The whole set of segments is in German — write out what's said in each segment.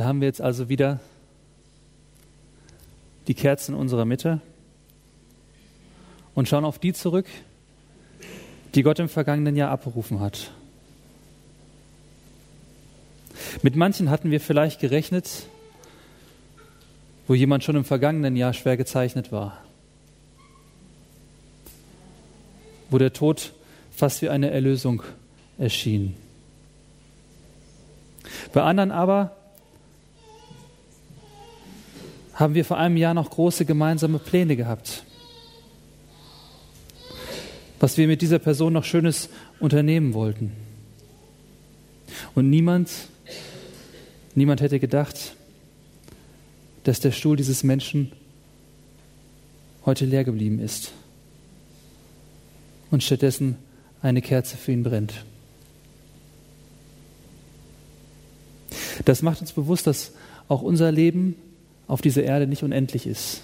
Da haben wir jetzt also wieder die Kerzen in unserer Mitte und schauen auf die zurück, die Gott im vergangenen Jahr abberufen hat. Mit manchen hatten wir vielleicht gerechnet, wo jemand schon im vergangenen Jahr schwer gezeichnet war, wo der Tod fast wie eine Erlösung erschien. Bei anderen aber haben wir vor einem Jahr noch große gemeinsame Pläne gehabt, was wir mit dieser Person noch Schönes unternehmen wollten. Und niemand, niemand hätte gedacht, dass der Stuhl dieses Menschen heute leer geblieben ist und stattdessen eine Kerze für ihn brennt. Das macht uns bewusst, dass auch unser Leben auf dieser Erde nicht unendlich ist.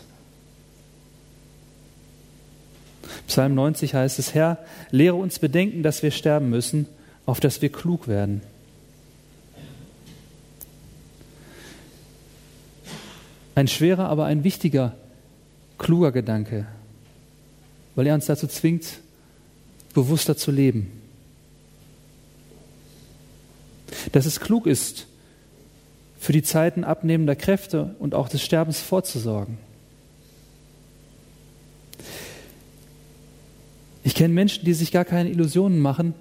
Psalm 90 heißt es, Herr, lehre uns bedenken, dass wir sterben müssen, auf dass wir klug werden. Ein schwerer, aber ein wichtiger, kluger Gedanke, weil er uns dazu zwingt, bewusster zu leben. Dass es klug ist, für die Zeiten abnehmender Kräfte und auch des Sterbens vorzusorgen. Ich kenne Menschen, die sich gar keine Illusionen machen,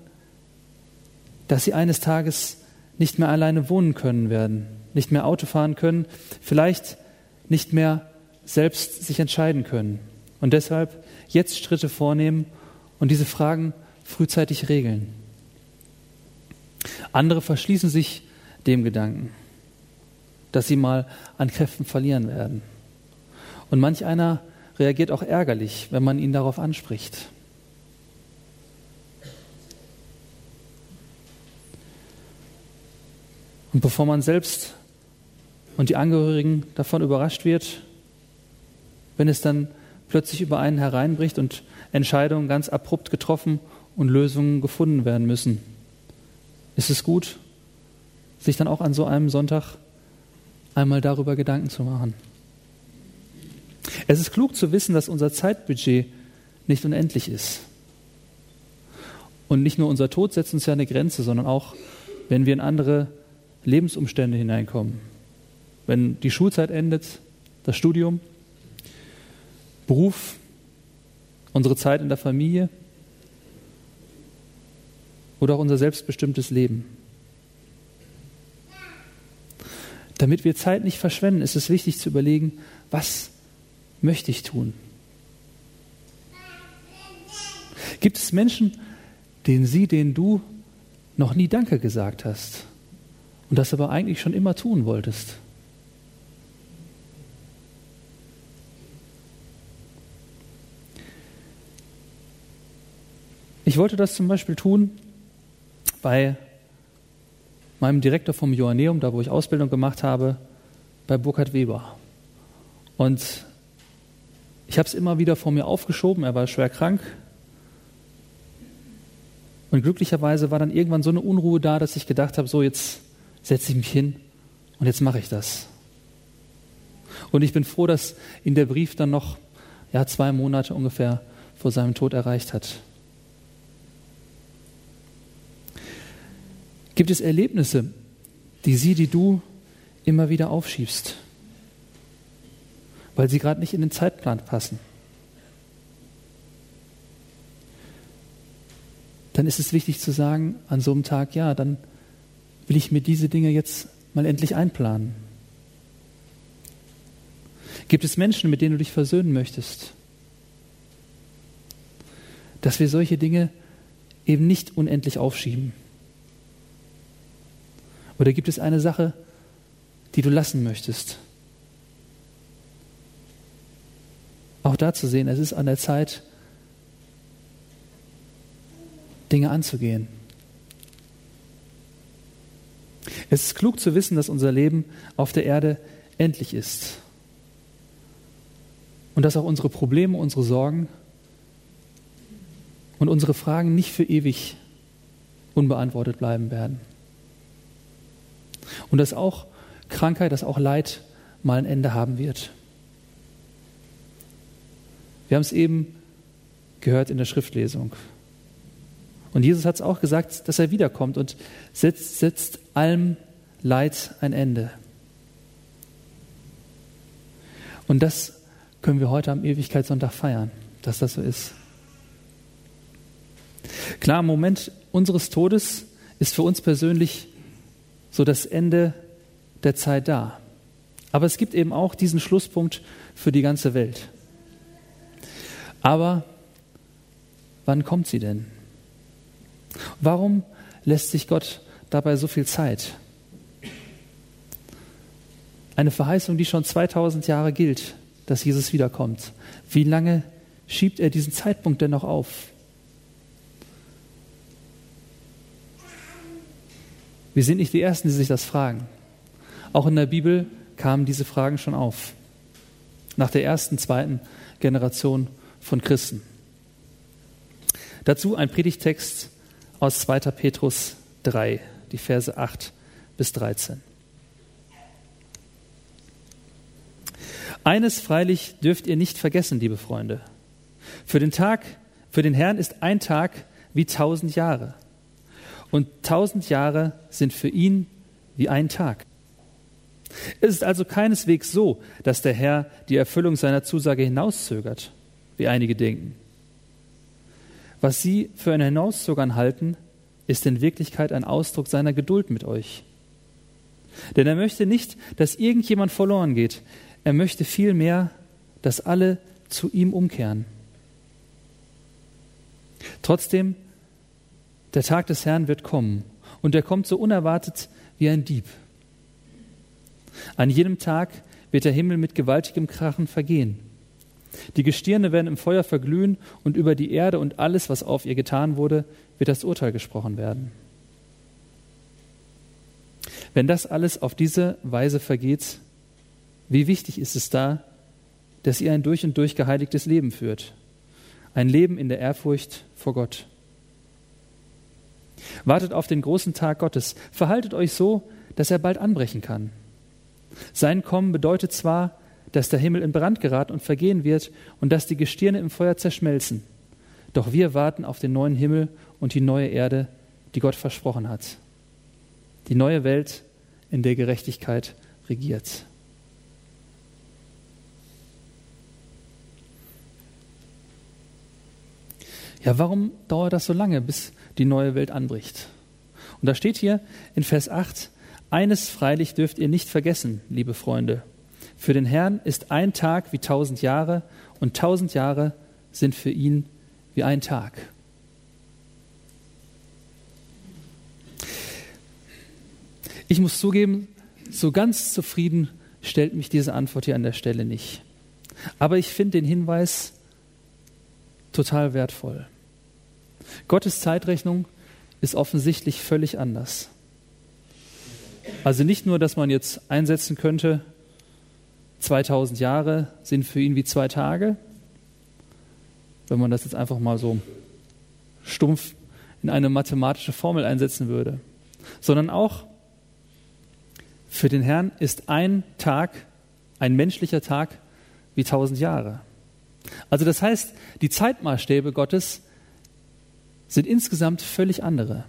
dass sie eines Tages nicht mehr alleine wohnen können werden, nicht mehr Auto fahren können, vielleicht nicht mehr selbst sich entscheiden können. Und deshalb jetzt Schritte vornehmen und diese Fragen frühzeitig regeln. Andere verschließen sich dem Gedanken, dass sie mal an Kräften verlieren werden. Und manch einer reagiert auch ärgerlich, wenn man ihn darauf anspricht. Und bevor man selbst und die Angehörigen davon überrascht wird, wenn es dann plötzlich über einen hereinbricht und Entscheidungen ganz abrupt getroffen und Lösungen gefunden werden müssen. Ist es gut, sich dann auch an so einem Sonntag einmal darüber Gedanken zu machen? Es ist klug zu wissen, dass unser Zeitbudget nicht unendlich ist. Und nicht nur unser Tod setzt uns ja eine Grenze, sondern auch, wenn wir in andere Lebensumstände hineinkommen. Wenn die Schulzeit endet, das Studium, Beruf, unsere Zeit in der Familie oder auch unser selbstbestimmtes Leben. Damit wir Zeit nicht verschwenden, ist es wichtig zu überlegen, was möchte ich tun? Gibt es Menschen, denen Sie, denen du noch nie Danke gesagt hast und das aber eigentlich schon immer tun wolltest? Ich wollte das zum Beispiel tun bei meinem Direktor vom Joanneum, da wo ich Ausbildung gemacht habe, bei Burkhard Weber. Und ich habe es immer wieder vor mir aufgeschoben, er war schwer krank. Und glücklicherweise war dann irgendwann so eine Unruhe da, dass ich gedacht habe, so jetzt setze ich mich hin und jetzt mache ich das. Und ich bin froh, dass ihn der Brief dann noch ja, zwei Monate ungefähr vor seinem Tod erreicht hat. Gibt es Erlebnisse, die sie, die du immer wieder aufschiebst, weil sie gerade nicht in den Zeitplan passen? Dann ist es wichtig zu sagen, an so einem Tag, ja, dann will ich mir diese Dinge jetzt mal endlich einplanen. Gibt es Menschen, mit denen du dich versöhnen möchtest? Dass wir solche Dinge eben nicht unendlich aufschieben. Oder gibt es eine Sache, die du lassen möchtest? Auch da zu sehen, es ist an der Zeit, Dinge anzugehen. Es ist klug zu wissen, dass unser Leben auf der Erde endlich ist. Und dass auch unsere Probleme, unsere Sorgen und unsere Fragen nicht für ewig unbeantwortet bleiben werden. Und dass auch Krankheit, dass auch Leid mal ein Ende haben wird. Wir haben es eben gehört in der Schriftlesung. Und Jesus hat es auch gesagt, dass er wiederkommt und setzt, setzt allem Leid ein Ende. Und das können wir heute am Ewigkeitssonntag feiern, dass das so ist. Klar, im Moment unseres Todes ist für uns persönlich so das Ende der Zeit da. Aber es gibt eben auch diesen Schlusspunkt für die ganze Welt. Aber wann kommt sie denn? Warum lässt sich Gott dabei so viel Zeit? Eine Verheißung, die schon 2000 Jahre gilt, dass Jesus wiederkommt. Wie lange schiebt er diesen Zeitpunkt denn noch auf? Wir sind nicht die Ersten, die sich das fragen. Auch in der Bibel kamen diese Fragen schon auf. Nach der ersten, zweiten Generation von Christen. Dazu ein Predigtext aus 2. Petrus 3, die Verse 8 bis 13. Eines freilich dürft ihr nicht vergessen, liebe Freunde. Für den Tag, für den Herrn ist ein Tag wie tausend Jahre. Und tausend Jahre sind für ihn wie ein Tag. Es ist also keineswegs so, dass der Herr die Erfüllung seiner Zusage hinauszögert, wie einige denken. Was sie für ein Hinauszögern halten, ist in Wirklichkeit ein Ausdruck seiner Geduld mit euch. Denn er möchte nicht, dass irgendjemand verloren geht, er möchte vielmehr, dass alle zu ihm umkehren. Trotzdem, der Tag des Herrn wird kommen und er kommt so unerwartet wie ein Dieb. An jedem Tag wird der Himmel mit gewaltigem Krachen vergehen. Die Gestirne werden im Feuer verglühen und über die Erde und alles, was auf ihr getan wurde, wird das Urteil gesprochen werden. Wenn das alles auf diese Weise vergeht, wie wichtig ist es da, dass ihr ein durch und durch geheiligtes Leben führt? Ein Leben in der Ehrfurcht vor Gott. Wartet auf den großen Tag Gottes. Verhaltet euch so, dass er bald anbrechen kann. Sein Kommen bedeutet zwar, dass der Himmel in Brand geraten und vergehen wird und dass die Gestirne im Feuer zerschmelzen. Doch wir warten auf den neuen Himmel und die neue Erde, die Gott versprochen hat. Die neue Welt, in der Gerechtigkeit regiert. Ja, warum dauert das so lange, bis die neue Welt anbricht? Und da steht hier in Vers 8, eines freilich dürft ihr nicht vergessen, liebe Freunde. Für den Herrn ist ein Tag wie tausend Jahre und tausend Jahre sind für ihn wie ein Tag. Ich muss zugeben, so ganz zufrieden stellt mich diese Antwort hier an der Stelle nicht. Aber ich finde den Hinweis total wertvoll. Gottes Zeitrechnung ist offensichtlich völlig anders. Also nicht nur, dass man jetzt einsetzen könnte, 2000 Jahre sind für ihn wie zwei Tage, wenn man das jetzt einfach mal so stumpf in eine mathematische Formel einsetzen würde, sondern auch für den Herrn ist ein Tag, ein menschlicher Tag wie tausend Jahre. Also das heißt, die Zeitmaßstäbe Gottes sind insgesamt völlig andere.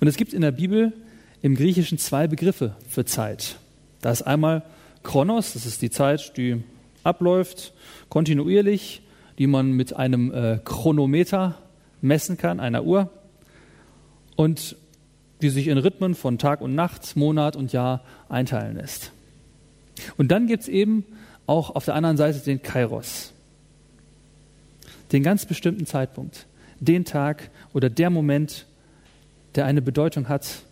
Und es gibt in der Bibel im Griechischen zwei Begriffe für Zeit. Da ist einmal Chronos, das ist die Zeit, die abläuft, kontinuierlich, die man mit einem äh, Chronometer messen kann, einer Uhr, und die sich in Rhythmen von Tag und Nacht, Monat und Jahr einteilen lässt. Und dann gibt es eben auch auf der anderen Seite den Kairos den ganz bestimmten Zeitpunkt, den Tag oder der Moment, der eine Bedeutung hat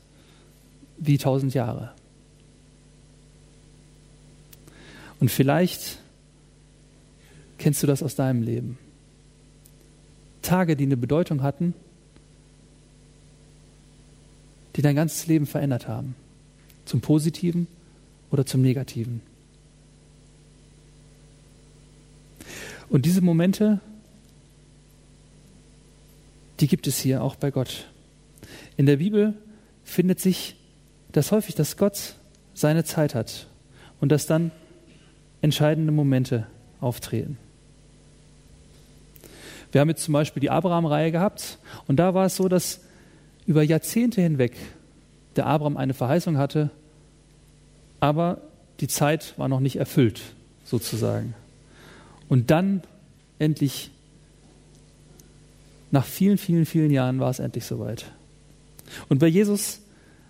wie tausend Jahre. Und vielleicht kennst du das aus deinem Leben. Tage, die eine Bedeutung hatten, die dein ganzes Leben verändert haben. Zum Positiven oder zum Negativen. Und diese Momente die gibt es hier auch bei Gott. In der Bibel findet sich dass häufig, dass Gott seine Zeit hat und dass dann entscheidende Momente auftreten. Wir haben jetzt zum Beispiel die Abraham-Reihe gehabt und da war es so, dass über Jahrzehnte hinweg der Abraham eine Verheißung hatte, aber die Zeit war noch nicht erfüllt, sozusagen. Und dann endlich, nach vielen, vielen, vielen Jahren war es endlich soweit. Und bei Jesus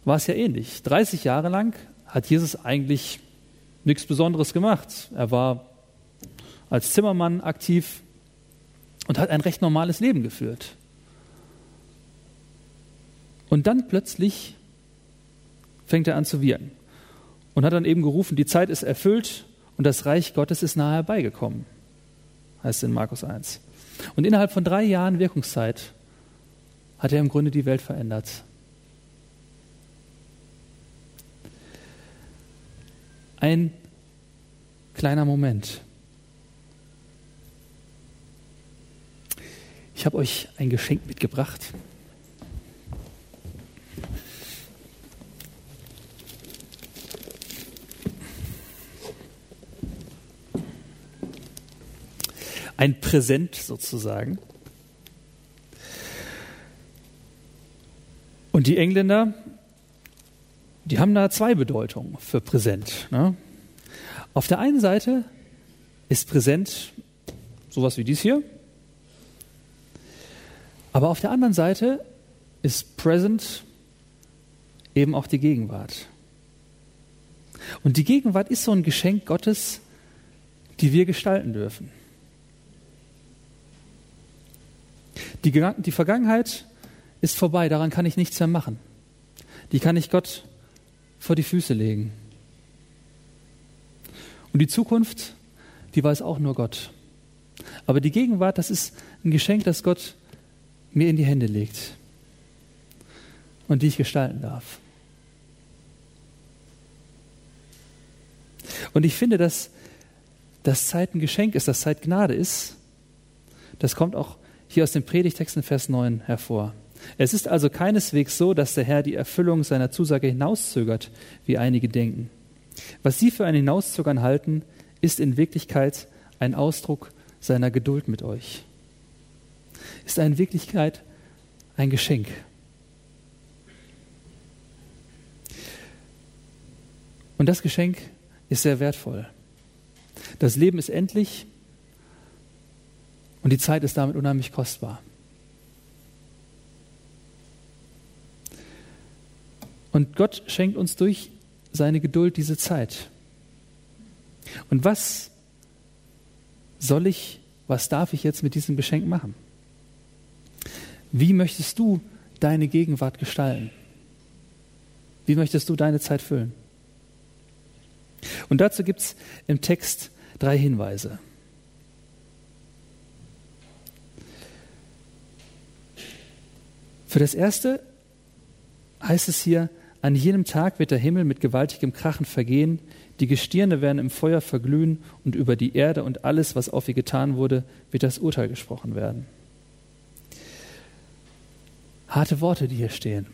war es ja ähnlich. 30 Jahre lang hat Jesus eigentlich nichts Besonderes gemacht. Er war als Zimmermann aktiv und hat ein recht normales Leben geführt. Und dann plötzlich fängt er an zu wirken und hat dann eben gerufen, die Zeit ist erfüllt und das Reich Gottes ist nahe herbeigekommen, heißt es in Markus 1. Und innerhalb von drei Jahren Wirkungszeit hat er im Grunde die Welt verändert. Ein kleiner Moment. Ich habe euch ein Geschenk mitgebracht. Ein Präsent sozusagen. Und die Engländer die haben da zwei Bedeutungen für präsent. Ne? Auf der einen Seite ist präsent sowas wie dies hier, aber auf der anderen Seite ist present eben auch die Gegenwart. Und die Gegenwart ist so ein Geschenk Gottes, die wir gestalten dürfen. Die, die Vergangenheit ist vorbei, daran kann ich nichts mehr machen. Die kann ich Gott vor die Füße legen. Und die Zukunft, die weiß auch nur Gott. Aber die Gegenwart, das ist ein Geschenk, das Gott mir in die Hände legt und die ich gestalten darf. Und ich finde, dass das Zeit ein Geschenk ist, dass Zeit Gnade ist. Das kommt auch hier aus dem Predigtext in Vers 9 hervor. Es ist also keineswegs so, dass der Herr die Erfüllung seiner Zusage hinauszögert, wie einige denken. Was sie für ein Hinauszögern halten, ist in Wirklichkeit ein Ausdruck seiner Geduld mit euch. Ist in Wirklichkeit ein Geschenk. Und das Geschenk ist sehr wertvoll. Das Leben ist endlich und die Zeit ist damit unheimlich kostbar. Und Gott schenkt uns durch seine Geduld diese Zeit. Und was soll ich, was darf ich jetzt mit diesem Geschenk machen? Wie möchtest du deine Gegenwart gestalten? Wie möchtest du deine Zeit füllen? Und dazu gibt es im Text drei Hinweise. Für das Erste heißt es hier, an jenem Tag wird der Himmel mit gewaltigem Krachen vergehen, die Gestirne werden im Feuer verglühen und über die Erde und alles, was auf ihr getan wurde, wird das Urteil gesprochen werden. Harte Worte, die hier stehen.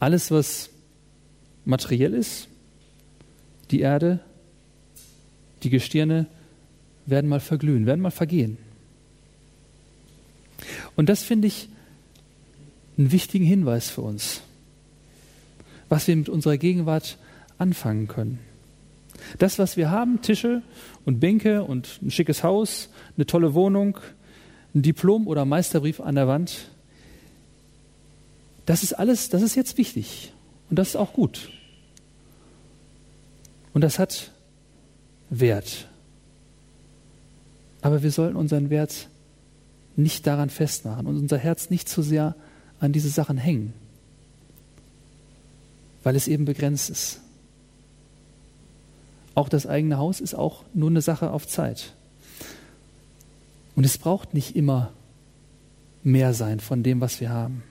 Alles, was materiell ist, die Erde, die Gestirne, werden mal verglühen, werden mal vergehen. Und das finde ich einen wichtigen Hinweis für uns, was wir mit unserer Gegenwart anfangen können. Das, was wir haben, Tische und Bänke und ein schickes Haus, eine tolle Wohnung, ein Diplom oder Meisterbrief an der Wand, das ist alles, das ist jetzt wichtig und das ist auch gut. Und das hat Wert. Aber wir sollten unseren Wert nicht daran festmachen und unser Herz nicht zu sehr an diese Sachen hängen, weil es eben begrenzt ist. Auch das eigene Haus ist auch nur eine Sache auf Zeit. Und es braucht nicht immer mehr sein von dem, was wir haben.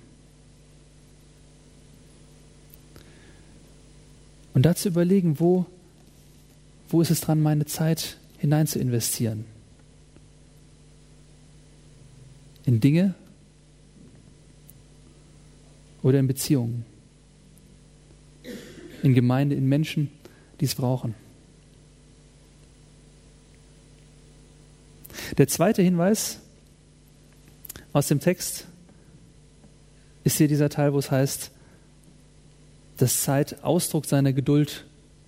Und dazu überlegen, wo, wo ist es dran, meine Zeit hinein zu investieren? In Dinge, oder in Beziehungen, in Gemeinde, in Menschen, die es brauchen. Der zweite Hinweis aus dem Text ist hier dieser Teil, wo es heißt, dass Zeit Ausdruck seiner Geduld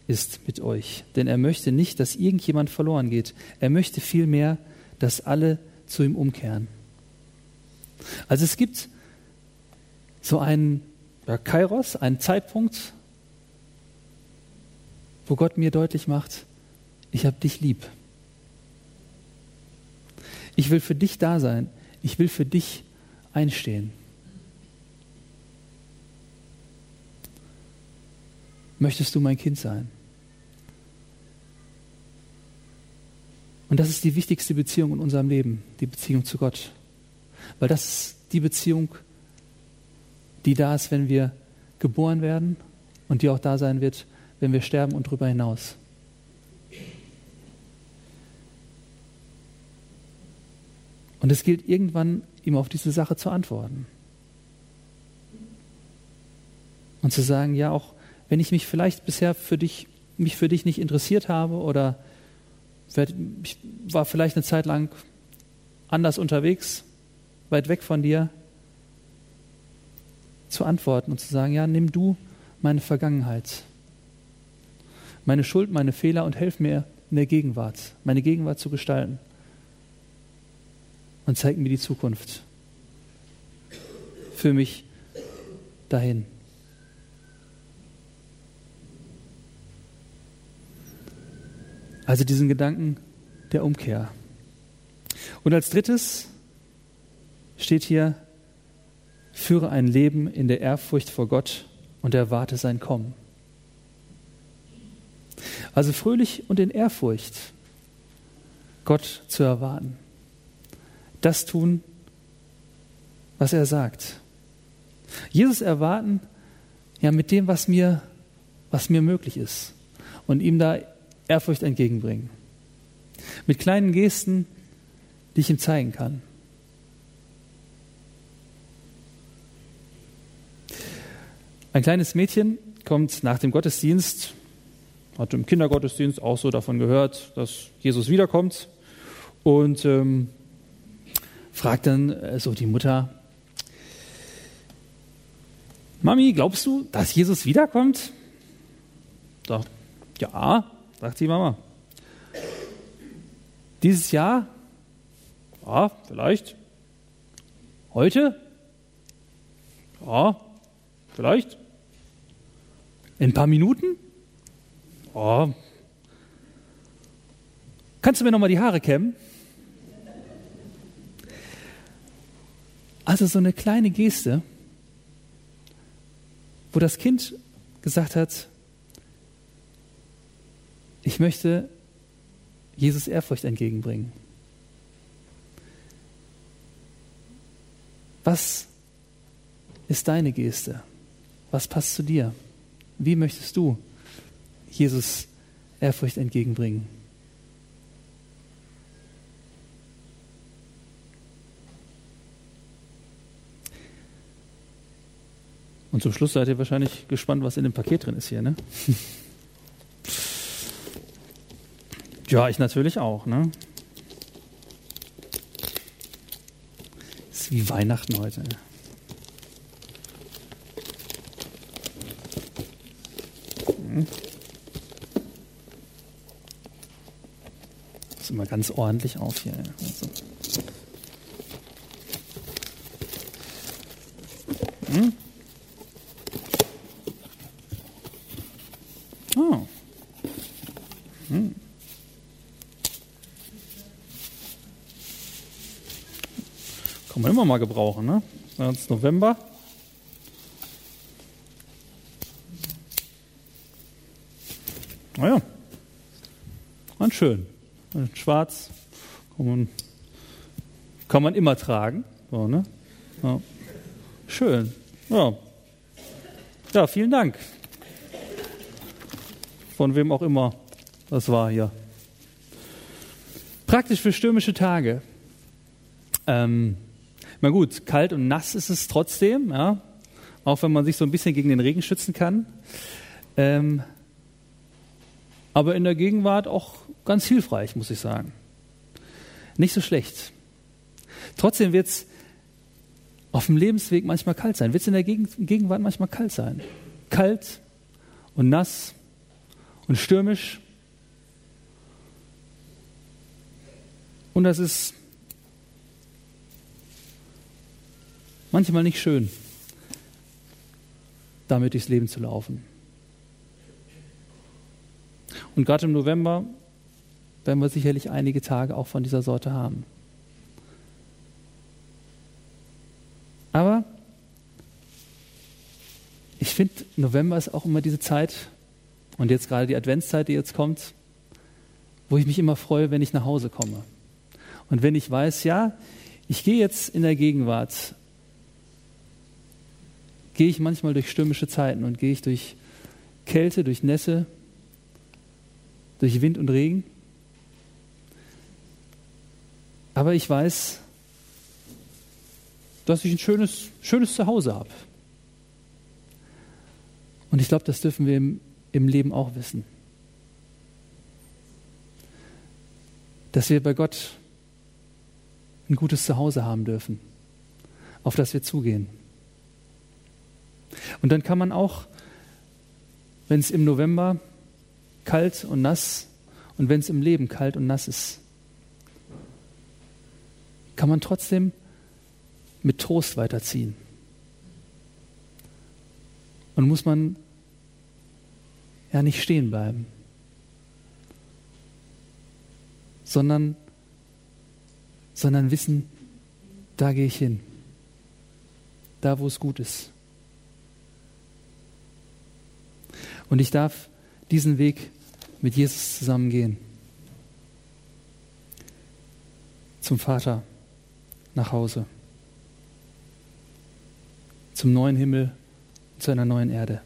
ist mit euch. Denn er möchte nicht, dass irgendjemand verloren geht. Er möchte vielmehr, dass alle zu ihm umkehren. Also es gibt so einen ja, Kairos, einen Zeitpunkt, wo Gott mir deutlich macht, ich habe dich lieb. Ich will für dich da sein. Ich will für dich einstehen. Möchtest du mein Kind sein? Und das ist die wichtigste Beziehung in unserem Leben, die Beziehung zu Gott. Weil das ist die Beziehung, die da ist, wenn wir geboren werden und die auch da sein wird, wenn wir sterben und darüber hinaus. Und es gilt irgendwann, ihm auf diese Sache zu antworten. Und zu sagen, ja, auch wenn ich mich vielleicht bisher für dich, mich für dich nicht interessiert habe oder ich war vielleicht eine Zeit lang anders unterwegs, weit weg von dir, zu antworten und zu sagen, ja, nimm du meine Vergangenheit, meine Schuld, meine Fehler und helf mir in der Gegenwart, meine Gegenwart zu gestalten und zeig mir die Zukunft. Für mich dahin. Also diesen Gedanken der Umkehr. Und als drittes steht hier, führe ein Leben in der Ehrfurcht vor Gott und erwarte sein Kommen. Also fröhlich und in Ehrfurcht Gott zu erwarten das tun, was er sagt. Jesus erwarten, ja, mit dem, was mir, was mir möglich ist. Und ihm da Ehrfurcht entgegenbringen. Mit kleinen Gesten, die ich ihm zeigen kann. Ein kleines Mädchen kommt nach dem Gottesdienst, hat im Kindergottesdienst auch so davon gehört, dass Jesus wiederkommt. Und ähm, fragt dann äh, so die Mutter, Mami, glaubst du, dass Jesus wiederkommt? Sagt, ja, sagt die Mama. Dieses Jahr? Ja, vielleicht. Heute? Ja, vielleicht. In ein paar Minuten? Ja. Kannst du mir noch mal die Haare kämmen? Also so eine kleine Geste, wo das Kind gesagt hat, ich möchte Jesus Ehrfurcht entgegenbringen. Was ist deine Geste? Was passt zu dir? Wie möchtest du Jesus Ehrfurcht entgegenbringen? Und zum Schluss seid ihr wahrscheinlich gespannt, was in dem Paket drin ist hier, ne? ja, ich natürlich auch, ne? Ist wie Weihnachten heute. Immer ganz ordentlich auf hier. Also. Hm? wir mal gebrauchen. Ne? Jetzt November. Naja, ah ganz schön. Schwarz kann man, kann man immer tragen. So, ne? Ja. Schön. Ja. ja, vielen Dank. Von wem auch immer das war hier. Praktisch für stürmische Tage. Ähm, na gut, kalt und nass ist es trotzdem, ja. auch wenn man sich so ein bisschen gegen den Regen schützen kann. Ähm, aber in der Gegenwart auch ganz hilfreich, muss ich sagen. Nicht so schlecht. Trotzdem wird es auf dem Lebensweg manchmal kalt sein. Wird es in der Gegenwart manchmal kalt sein. Kalt und nass und stürmisch. Und das ist manchmal nicht schön, damit durchs Leben zu laufen. Und gerade im November werden wir sicherlich einige Tage auch von dieser Sorte haben. Aber ich finde, November ist auch immer diese Zeit, und jetzt gerade die Adventszeit, die jetzt kommt, wo ich mich immer freue, wenn ich nach Hause komme. Und wenn ich weiß, ja, ich gehe jetzt in der Gegenwart, gehe ich manchmal durch stürmische Zeiten und gehe ich durch Kälte, durch Nässe, durch Wind und Regen. Aber ich weiß, dass ich ein schönes, schönes Zuhause habe. Und ich glaube, das dürfen wir im, im Leben auch wissen. Dass wir bei Gott ein gutes Zuhause haben dürfen, auf das wir zugehen. Und dann kann man auch, wenn es im November kalt und nass und wenn es im Leben kalt und nass ist, kann man trotzdem mit Trost weiterziehen. Und muss man ja nicht stehen bleiben, sondern, sondern wissen, da gehe ich hin, da wo es gut ist. Und ich darf diesen Weg mit Jesus zusammen gehen. Zum Vater nach Hause zum neuen Himmel, zu einer neuen Erde.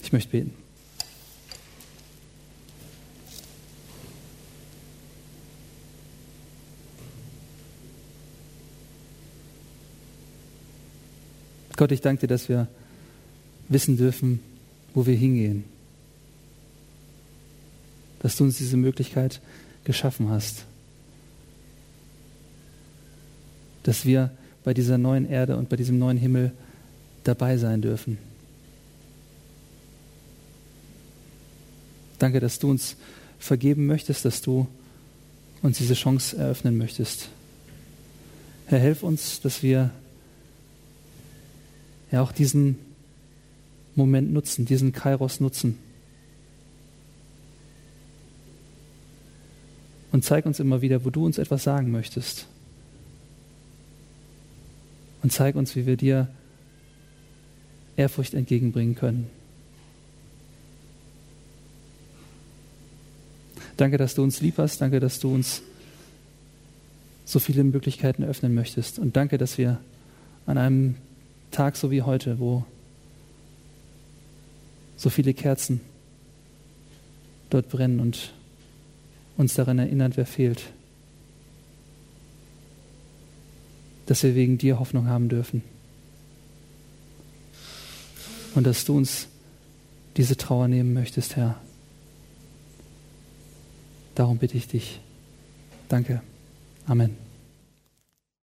Ich möchte beten. Gott, ich danke dir, dass wir wissen dürfen, wo wir hingehen. Dass du uns diese Möglichkeit geschaffen hast. Dass wir bei dieser neuen Erde und bei diesem neuen Himmel dabei sein dürfen. Danke, dass du uns vergeben möchtest, dass du uns diese Chance eröffnen möchtest. Herr, helf uns, dass wir ja auch diesen Moment nutzen, diesen Kairos nutzen. Und zeig uns immer wieder, wo du uns etwas sagen möchtest und zeig uns, wie wir dir Ehrfurcht entgegenbringen können. Danke, dass du uns lieb hast. Danke, dass du uns so viele Möglichkeiten öffnen möchtest. Und danke, dass wir an einem Tag so wie heute, wo so viele Kerzen dort brennen und uns daran erinnern, wer fehlt, dass wir wegen dir Hoffnung haben dürfen. Und dass du uns diese Trauer nehmen möchtest, Herr. Darum bitte ich dich. Danke. Amen.